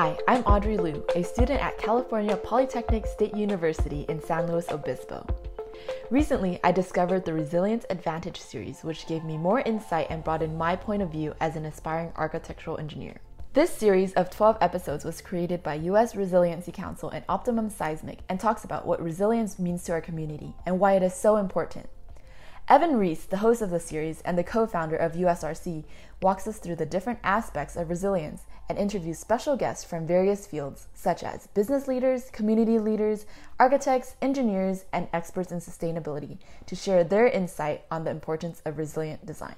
Hi, I'm Audrey Liu, a student at California Polytechnic State University in San Luis Obispo. Recently, I discovered the Resilience Advantage series, which gave me more insight and broadened my point of view as an aspiring architectural engineer. This series of 12 episodes was created by US Resiliency Council and Optimum Seismic and talks about what resilience means to our community and why it is so important. Evan Reis, the host of the series and the co founder of USRC, walks us through the different aspects of resilience and interviews special guests from various fields, such as business leaders, community leaders, architects, engineers, and experts in sustainability, to share their insight on the importance of resilient design.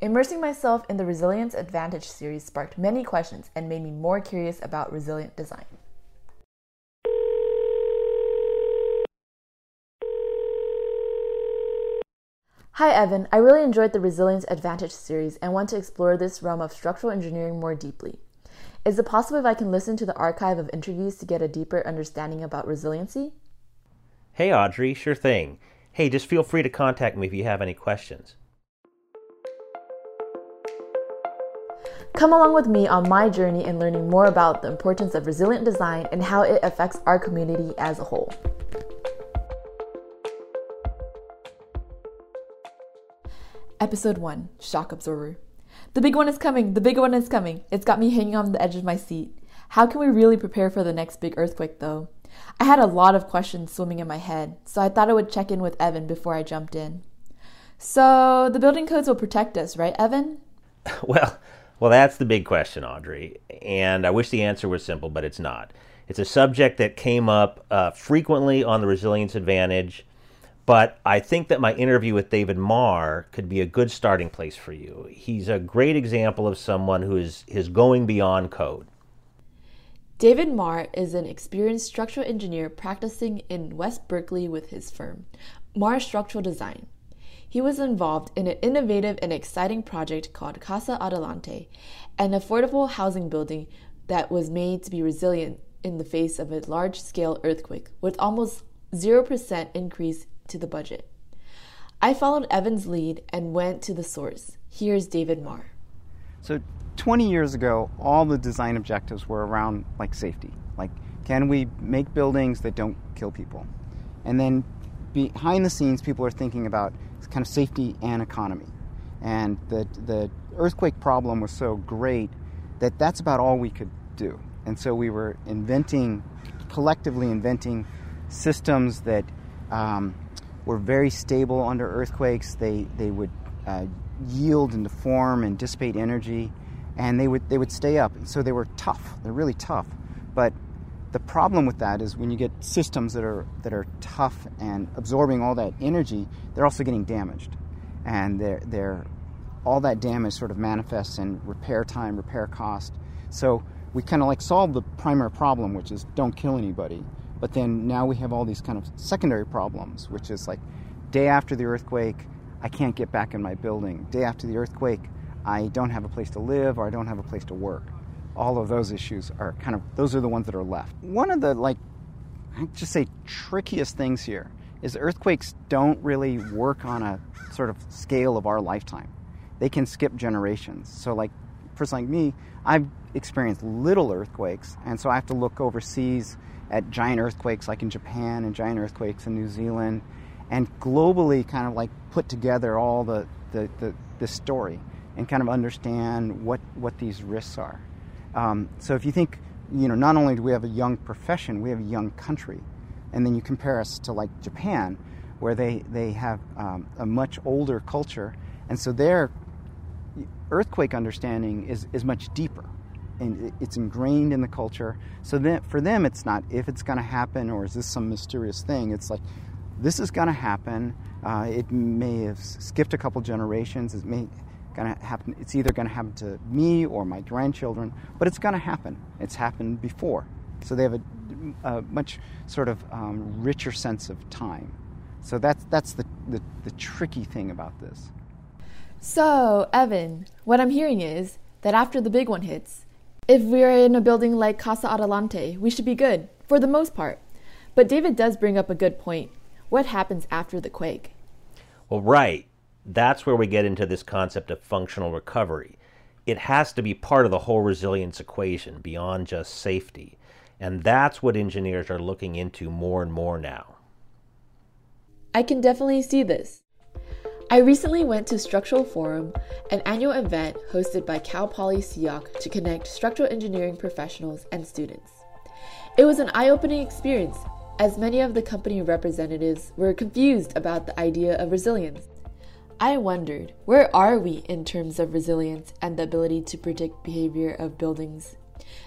Immersing myself in the Resilience Advantage series sparked many questions and made me more curious about resilient design. Hi, Evan. I really enjoyed the Resilience Advantage series and want to explore this realm of structural engineering more deeply. Is it possible if I can listen to the archive of interviews to get a deeper understanding about resiliency? Hey, Audrey, sure thing. Hey, just feel free to contact me if you have any questions. Come along with me on my journey in learning more about the importance of resilient design and how it affects our community as a whole. Episode 1 Shock Absorber. The big one is coming! The big one is coming! It's got me hanging on the edge of my seat. How can we really prepare for the next big earthquake, though? I had a lot of questions swimming in my head, so I thought I would check in with Evan before I jumped in. So, the building codes will protect us, right, Evan? Well, well, that's the big question, Audrey. And I wish the answer was simple, but it's not. It's a subject that came up uh, frequently on the Resilience Advantage but I think that my interview with David Mar could be a good starting place for you. He's a great example of someone who is, is going beyond code. David Mar is an experienced structural engineer practicing in West Berkeley with his firm, Mar Structural Design. He was involved in an innovative and exciting project called Casa Adelante, an affordable housing building that was made to be resilient in the face of a large scale earthquake with almost 0% increase to the budget. I followed Evan's lead and went to the source. Here's David Mar. So 20 years ago, all the design objectives were around like safety. Like, can we make buildings that don't kill people? And then behind the scenes, people are thinking about kind of safety and economy. And the, the earthquake problem was so great that that's about all we could do. And so we were inventing, collectively inventing systems that um, were very stable under earthquakes. They, they would uh, yield and deform and dissipate energy, and they would, they would stay up. So they were tough. They're really tough. But the problem with that is when you get systems that are, that are tough and absorbing all that energy, they're also getting damaged. And they're, they're, all that damage sort of manifests in repair time, repair cost. So we kind of like solve the primary problem, which is don't kill anybody. But then now we have all these kind of secondary problems, which is like day after the earthquake, I can't get back in my building. Day after the earthquake, I don't have a place to live or I don't have a place to work. All of those issues are kind of those are the ones that are left. One of the like I just say trickiest things here is earthquakes don't really work on a sort of scale of our lifetime. They can skip generations. So like person like me, I've experienced little earthquakes and so I have to look overseas at giant earthquakes like in Japan and giant earthquakes in New Zealand, and globally kind of like put together all the, the, the, the story and kind of understand what, what these risks are. Um, so if you think, you know, not only do we have a young profession, we have a young country. And then you compare us to like Japan, where they, they have um, a much older culture. And so their earthquake understanding is, is much deeper and it's ingrained in the culture. So then for them, it's not if it's going to happen or is this some mysterious thing. It's like this is going to happen. Uh, it may have skipped a couple generations. It may going to happen. It's either going to happen to me or my grandchildren, but it's going to happen. It's happened before, so they have a, a much sort of um, richer sense of time. So that's that's the, the the tricky thing about this. So Evan, what I'm hearing is that after the big one hits, if we're in a building like Casa Adelante, we should be good, for the most part. But David does bring up a good point. What happens after the quake? Well, right. That's where we get into this concept of functional recovery. it has to be part of the whole resilience equation beyond just safety. And that's what engineers are looking into more and more now. I can definitely see this. I recently went to Structural Forum, an annual event hosted by Cal Poly SEAOC to connect structural engineering professionals and students. It was an eye opening experience, as many of the company representatives were confused about the idea of resilience. I wondered, where are we in terms of resilience and the ability to predict behavior of buildings,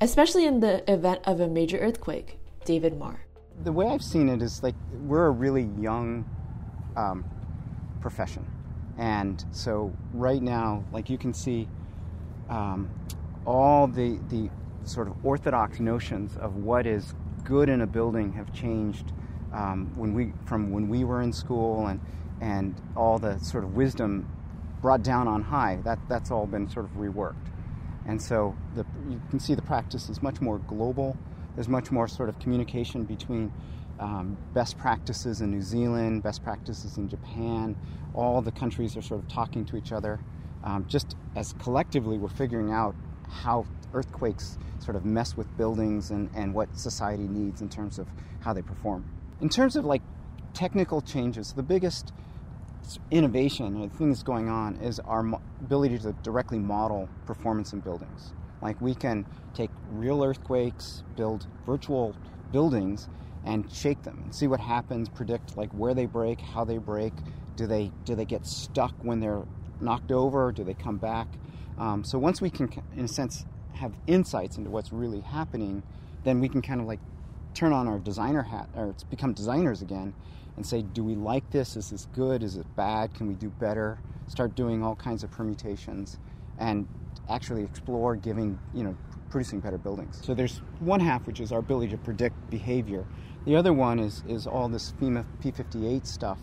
especially in the event of a major earthquake? David Mar. The way I've seen it is like we're a really young um, profession. And so right now, like you can see, um, all the the sort of orthodox notions of what is good in a building have changed um, when we from when we were in school and and all the sort of wisdom brought down on high. That that's all been sort of reworked. And so the, you can see the practice is much more global. There's much more sort of communication between um, best practices in New Zealand, best practices in Japan. All the countries are sort of talking to each other. Um, just as collectively, we're figuring out how earthquakes sort of mess with buildings and, and what society needs in terms of how they perform. In terms of like technical changes, the biggest innovation the thing that's going on is our mo- ability to directly model performance in buildings. Like we can take real earthquakes, build virtual buildings, and shake them and see what happens predict like where they break how they break. Do they do they get stuck when they're knocked over? Do they come back? Um, so once we can in a sense have insights into what's really happening then we can kind of like turn on our designer hat or become designers again and say do we like this? Is this good? Is it bad? Can we do better? Start doing all kinds of permutations and actually explore giving you know producing better buildings so there's one half which is our ability to predict behavior the other one is, is all this FEMA P58 stuff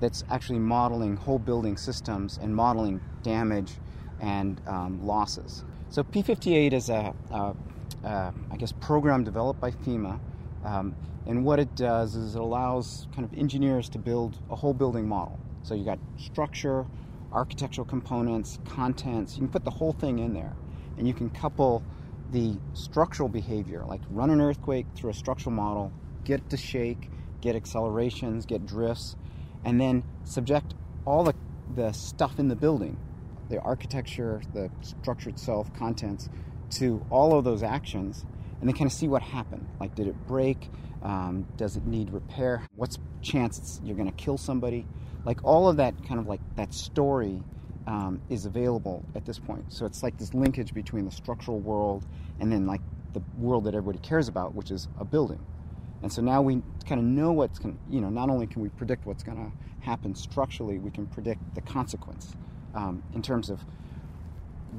that's actually modeling whole building systems and modeling damage and um, losses. So P58 is a, a, a, I guess, program developed by FEMA. Um, and what it does is it allows kind of engineers to build a whole building model. So you got structure, architectural components, contents. You can put the whole thing in there, and you can couple the structural behavior, like run an earthquake through a structural model, get to shake, get accelerations, get drifts, and then subject all the, the stuff in the building, the architecture, the structure itself, contents, to all of those actions, and then kind of see what happened. Like, did it break? Um, does it need repair? What's chance you're going to kill somebody? Like all of that kind of like that story um, is available at this point. So it's like this linkage between the structural world and then like the world that everybody cares about, which is a building. And so now we kind of know what's going you know, not only can we predict what's going to happen structurally, we can predict the consequence um, in terms of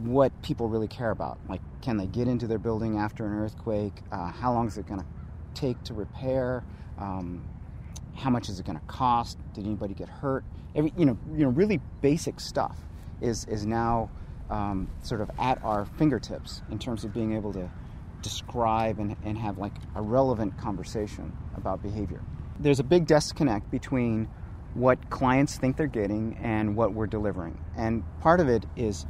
what people really care about. Like, can they get into their building after an earthquake? Uh, how long is it going to take to repair? Um, how much is it going to cost? Did anybody get hurt? Every, you know, you know, really basic stuff is is now um, sort of at our fingertips in terms of being able to describe and, and have like a relevant conversation about behavior. There's a big disconnect between what clients think they're getting and what we're delivering. And part of it is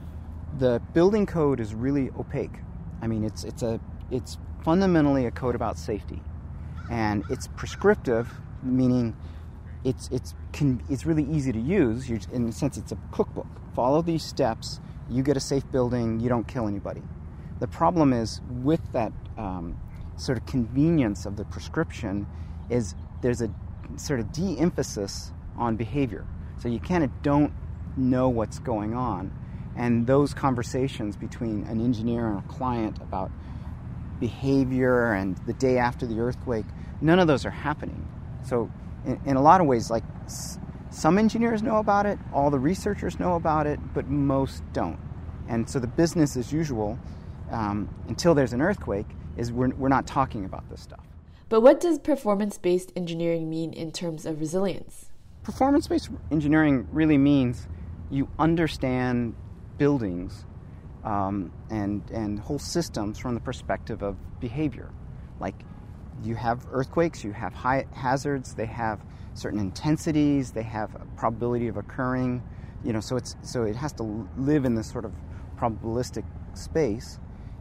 the building code is really opaque. I mean, it's it's a it's fundamentally a code about safety, and it's prescriptive, meaning it's it's can, it's really easy to use. You're, in a sense, it's a cookbook. Follow these steps. You get a safe building. You don't kill anybody. The problem is with that um, sort of convenience of the prescription is there's a sort of de-emphasis on behavior. So you kind of don't know what's going on. And those conversations between an engineer and a client about behavior and the day after the earthquake, none of those are happening. So, in, in, a lot of ways, like some engineers know about it, all the researchers know about it, but most don't. And so the business as usual um, until there's an earthquake is we're, we're not talking about this stuff. But what does performance based engineering mean in terms of resilience? Performance based engineering really means you understand buildings um, and, and whole systems from the perspective of behavior. Like you have earthquakes, you have high hazards, they have certain intensities, they have a probability of occurring. You know, so it's so it has to live in this sort of probabilistic space,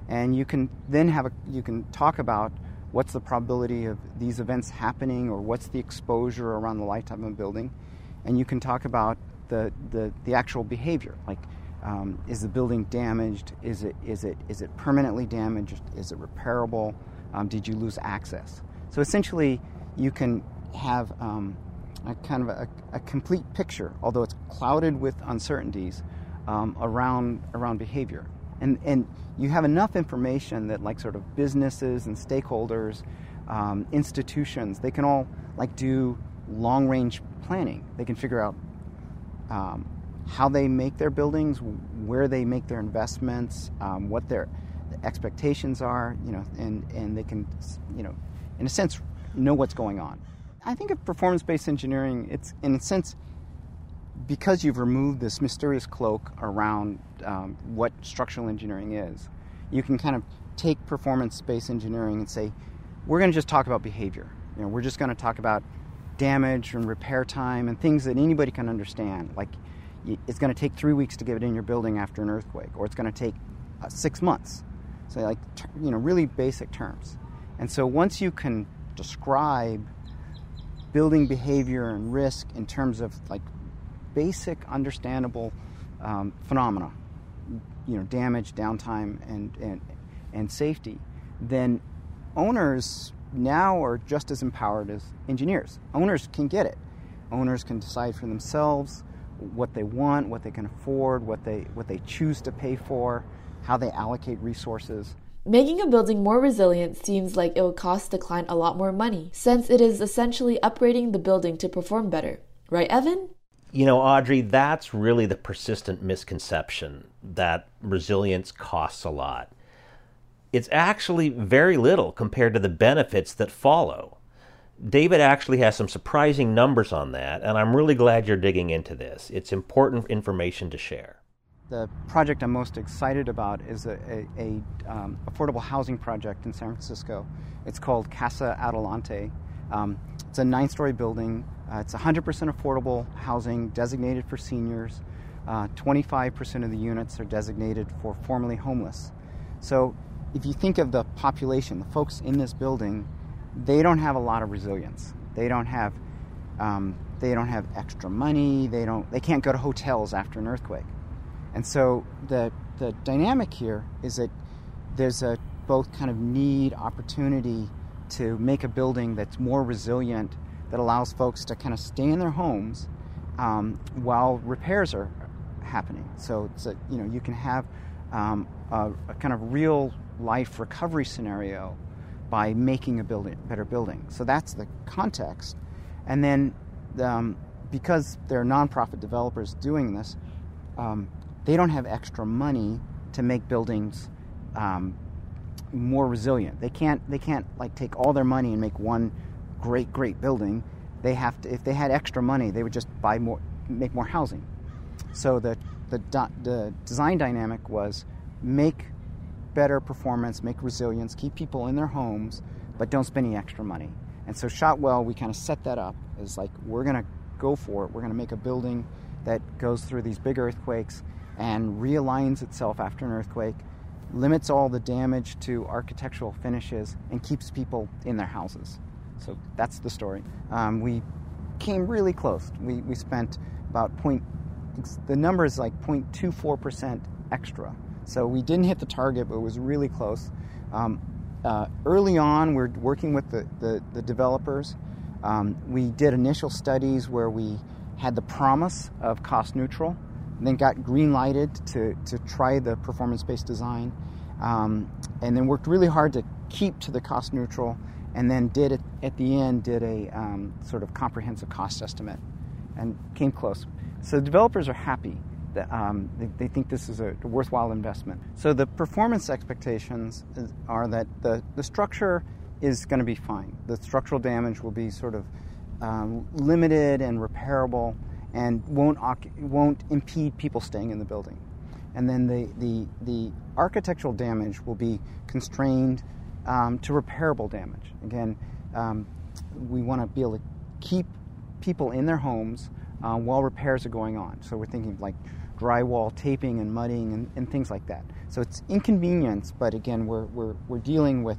and you can then have a you can talk about what's the probability of these events happening or what's the exposure around the lifetime of a building, and you can talk about the the, the actual behavior like. Um, is the building damaged? Is it is it is it permanently damaged? Is it repairable? Um, did you lose access? So essentially, you can have um, a kind of a, a, complete picture, although it's clouded with uncertainties um, around around behavior. And and you have enough information that like sort of businesses and stakeholders, um, institutions, they can all like do long range planning. They can figure out um, how they make their buildings, where they make their investments, um, what their expectations are, you know, and, and they can, you know, in a sense, know what's going on. I think of performance-based engineering, it's in a sense because you've removed this mysterious cloak around um, what structural engineering is. You can kind of take performance-based engineering and say, we're going to just talk about behavior. You know, we're just going to talk about damage and repair time and things that anybody can understand. Like, it's going to take three weeks to get it in your building after an earthquake, or it's going to take uh, six months. So, like, you know, really basic terms. And so, once you can describe building behavior and risk in terms of like basic understandable um, phenomena, you know, damage, downtime, and, and, and safety, then owners now are just as empowered as engineers. Owners can get it. Owners can decide for themselves what they want, what they can afford, what they, what they choose to pay for, how they allocate resources. Making a building more resilient seems like it would cost the client a lot more money, since it is essentially upgrading the building to perform better. Right, Evan? You know, Audrey, that's really the persistent misconception that resilience costs a lot. It's actually very little compared to the benefits that follow. David actually has some surprising numbers on that, and I'm really glad you're digging into this. It's important information to share. The project I'm most excited about is a, a, a um, affordable housing project in San Francisco. It's called Casa Adelante. Um, it's a nine-story building. Uh, it's 100% affordable housing designated for seniors. Uh, 25% of the units are designated for formerly homeless. So if you think of the population, the folks in this building, they don't have a lot of resilience. They don't have um, they don't have extra money. They don't they can't go to hotels after an earthquake. And so the the dynamic here is that there's a both kind of need opportunity to make a building that's more resilient that allows folks to kind of stay in their homes um, while repairs are happening. So it's a, you know you can have um, a, a, kind of real life recovery scenario by making a building better building. So that's the context, and then um, because they're nonprofit developers doing this, um, they don't have extra money to make buildings um, more resilient. They can't they can't like take all their money and make one great great building. They have to if they had extra money, they would just buy more make more housing. So the the, the design dynamic was make better performance, make resilience, keep people in their homes, but don't spend any extra money. And so Shotwell, we kind of set that up as like we're going to go for it. We're going to make a building that goes through these big earthquakes and realigns itself after an earthquake, limits all the damage to architectural finishes, and keeps people in their houses. So that's the story. Um, we came really close. We, we spent about point, the number is like 0.24% extra. So we didn't hit the target, but it was really close. Um, uh, early on, we're working with the, the, the developers. Um, we did initial studies where we had the promise of cost neutral then got green lighted to, to try the performance based design, um, and then worked really hard to keep to the cost neutral, and then did at the end did a um, sort of comprehensive cost estimate, and came close. So developers are happy. That, um, they, they, think this is a worthwhile investment. So the performance expectations is, are that the, the structure is going to be fine. The structural damage will be sort of um, limited and repairable and won't, won't impede people staying in the building. And then the, the, the architectural damage will be constrained um, to repairable damage. Again, um, we want to be able to keep people in their homes uh, while repairs are going on. So we're thinking like drywall taping and mudding and, and things like that. So it's inconvenience, but again, we're, we're, we're dealing with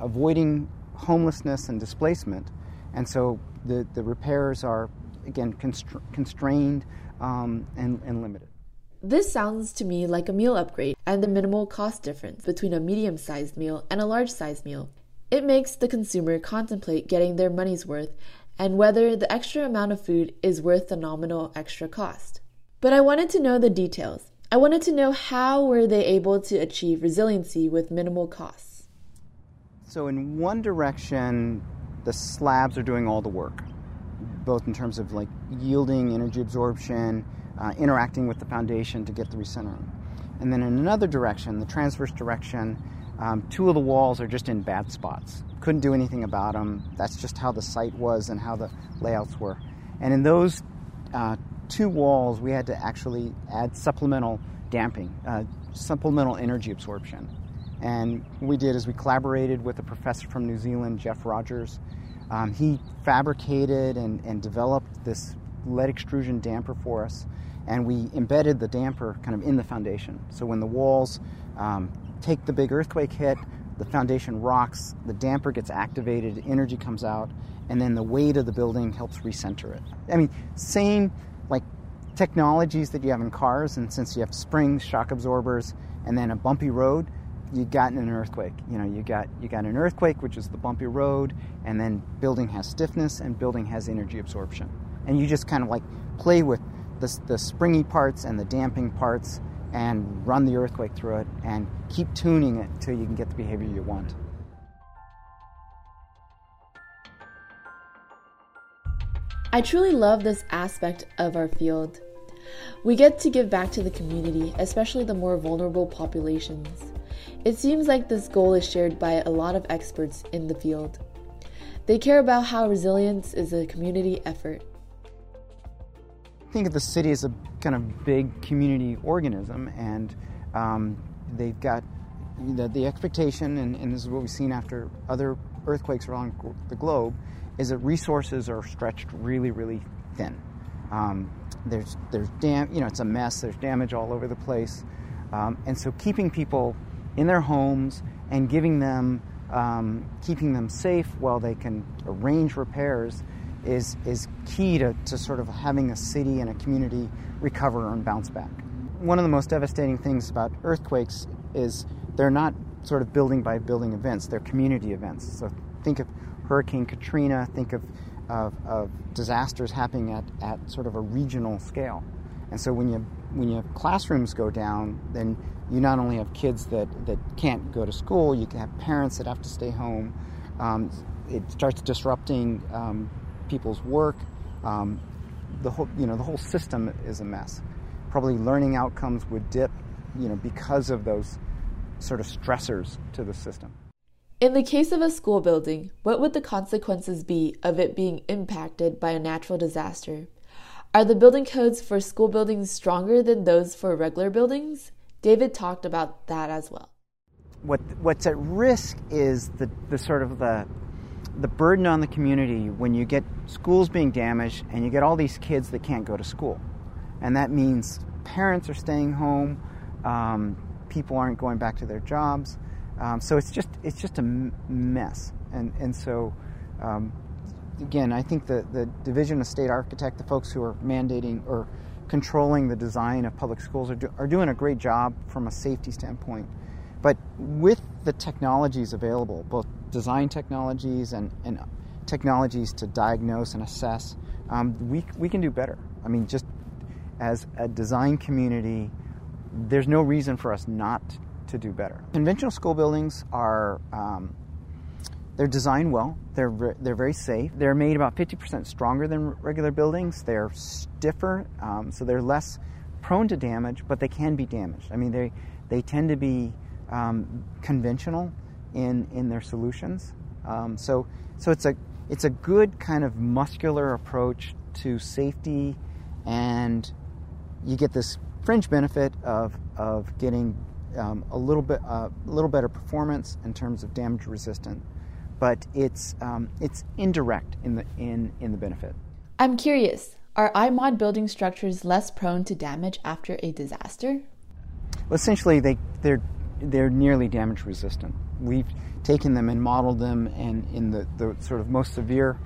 avoiding homelessness and displacement. And so the, the repairs are, again, constra- constrained um, and, and limited. This sounds to me like a meal upgrade and the minimal cost difference between a medium sized meal and a large sized meal. It makes the consumer contemplate getting their money's worth and whether the extra amount of food is worth the nominal extra cost. But I wanted to know the details. I wanted to know how were they able to achieve resiliency with minimal costs. So in one direction, the slabs are doing all the work, both in terms of like yielding energy absorption, uh, interacting with the foundation to get the recentering. And then in another direction, the transverse direction, um, two of the walls are just in bad spots. Couldn't do anything about them. That's just how the site was and how the layouts were. And in those uh, two walls, we had to actually add supplemental damping, uh, supplemental energy absorption. And what we did is we collaborated with a professor from New Zealand, Jeff Rodgers. Um, he fabricated and, and developed this lead extrusion damper for us, and we embedded the damper kind of in the foundation. So when the walls um, take the big earthquake hit, the foundation rocks, the damper gets activated, energy comes out, and then the weight of the building helps recenter it. I mean, same like technologies that you have in cars, and since you have springs, shock absorbers, and then a bumpy road, you got an earthquake. You know, you got you got an earthquake, which is the bumpy road, and then building has stiffness and building has energy absorption, and you just kind of like play with the, the springy parts and the damping parts, and run the earthquake through it, and keep tuning it until you can get the behavior you want. I truly love this aspect of our field. We get to give back to the community, especially the more vulnerable populations. It seems like this goal is shared by a lot of experts in the field. They care about how resilience is a community effort. I Think of the city as a kind of big community organism, and um, they've got the expectation, and, and this is what we've seen after other earthquakes around the globe, is that resources are stretched really, really thin. Um, there's there's dam, you know, it's a mess. There's damage all over the place, um, and so keeping people in their homes and giving them, um, keeping them safe while they can arrange repairs, is is key to, to sort of having a city and a community recover and bounce back. One of the most devastating things about earthquakes is they're not sort of building by building events; they're community events. So think of Hurricane Katrina, think of, of, of, disasters happening at, at sort of a regional scale. And so when you when you have classrooms go down, then you not only have kids that, that can't go to school, you can have parents that have to stay home. Um, it starts disrupting um, people's work. Um, the whole you know the whole system is a mess. Probably learning outcomes would dip, you know, because of those sort of stressors to the system. In the case of a school building, what would the consequences be of it being impacted by a natural disaster? Are the building codes for school buildings stronger than those for regular buildings? David talked about that as well. What, what's at risk is the, the sort of the, the burden on the community when you get schools being damaged and you get all these kids that can't go to school. And that means parents are staying home, um, people aren't going back to their jobs. Um, so it's just it's just a mess, and and so um, again, I think the the Division of State Architect, the folks who are mandating or controlling the design of public schools, are, do, are doing a great job from a safety standpoint. But with the technologies available, both design technologies and, and technologies to diagnose and assess, um, we, we can do better. I mean, just as a design community, there's no reason for us not to do better. Conventional school buildings are um, they're designed well. They're they're very safe. They're made about 50% stronger than regular buildings. They're stiffer, um, so they're less prone to damage, but they can be damaged. I mean, they they tend to be um, conventional in in their solutions. Um, so so it's a it's a good kind of muscular approach to safety, and you get this fringe benefit of of getting um, a little bit uh, a little better performance in terms of damage resistant, but it's um, it's indirect in the in in the benefit. I'm curious. Are iMod building structures less prone to damage after a disaster? Well, essentially, they, they're, they're nearly damage resistant. We've taken them and modeled them and in the, the sort of most severe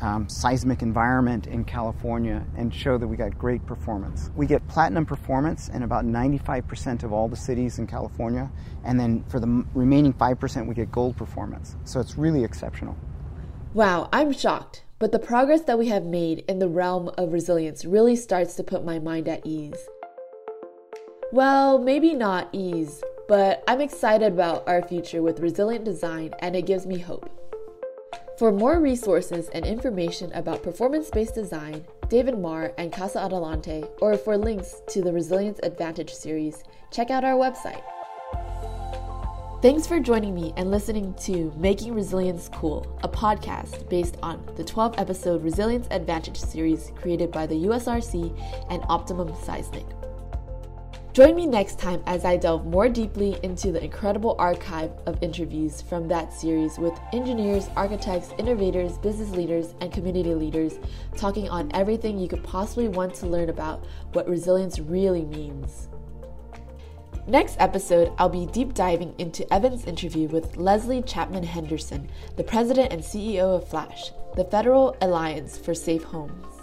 um, seismic environment in California and show that we got great performance. We get platinum performance in about 95% of all the cities in California, and then for the remaining 5%, we get gold performance. So it's really exceptional. Wow, I'm shocked. But the progress that we have made in the realm of resilience really starts to put my mind at ease. Well, maybe not ease, but I'm excited about our future with resilient design and it gives me hope. For more resources and information about performance based design, David Mar and Casa Adelante, or for links to the Resilience Advantage series, check out our website. Thanks for joining me and listening to Making Resilience Cool, a podcast based on the 12 episode Resilience Advantage series created by the USRC and Optimum Seismic. Join me next time as I delve more deeply into the incredible archive of interviews from that series with engineers, architects, innovators, business leaders, and community leaders talking on everything you could possibly want to learn about what resilience really means. Next episode, I'll be deep diving into Evan's interview with Leslie Chapman Henderson, the president and CEO of Flash, the Federal Alliance for Safe Homes.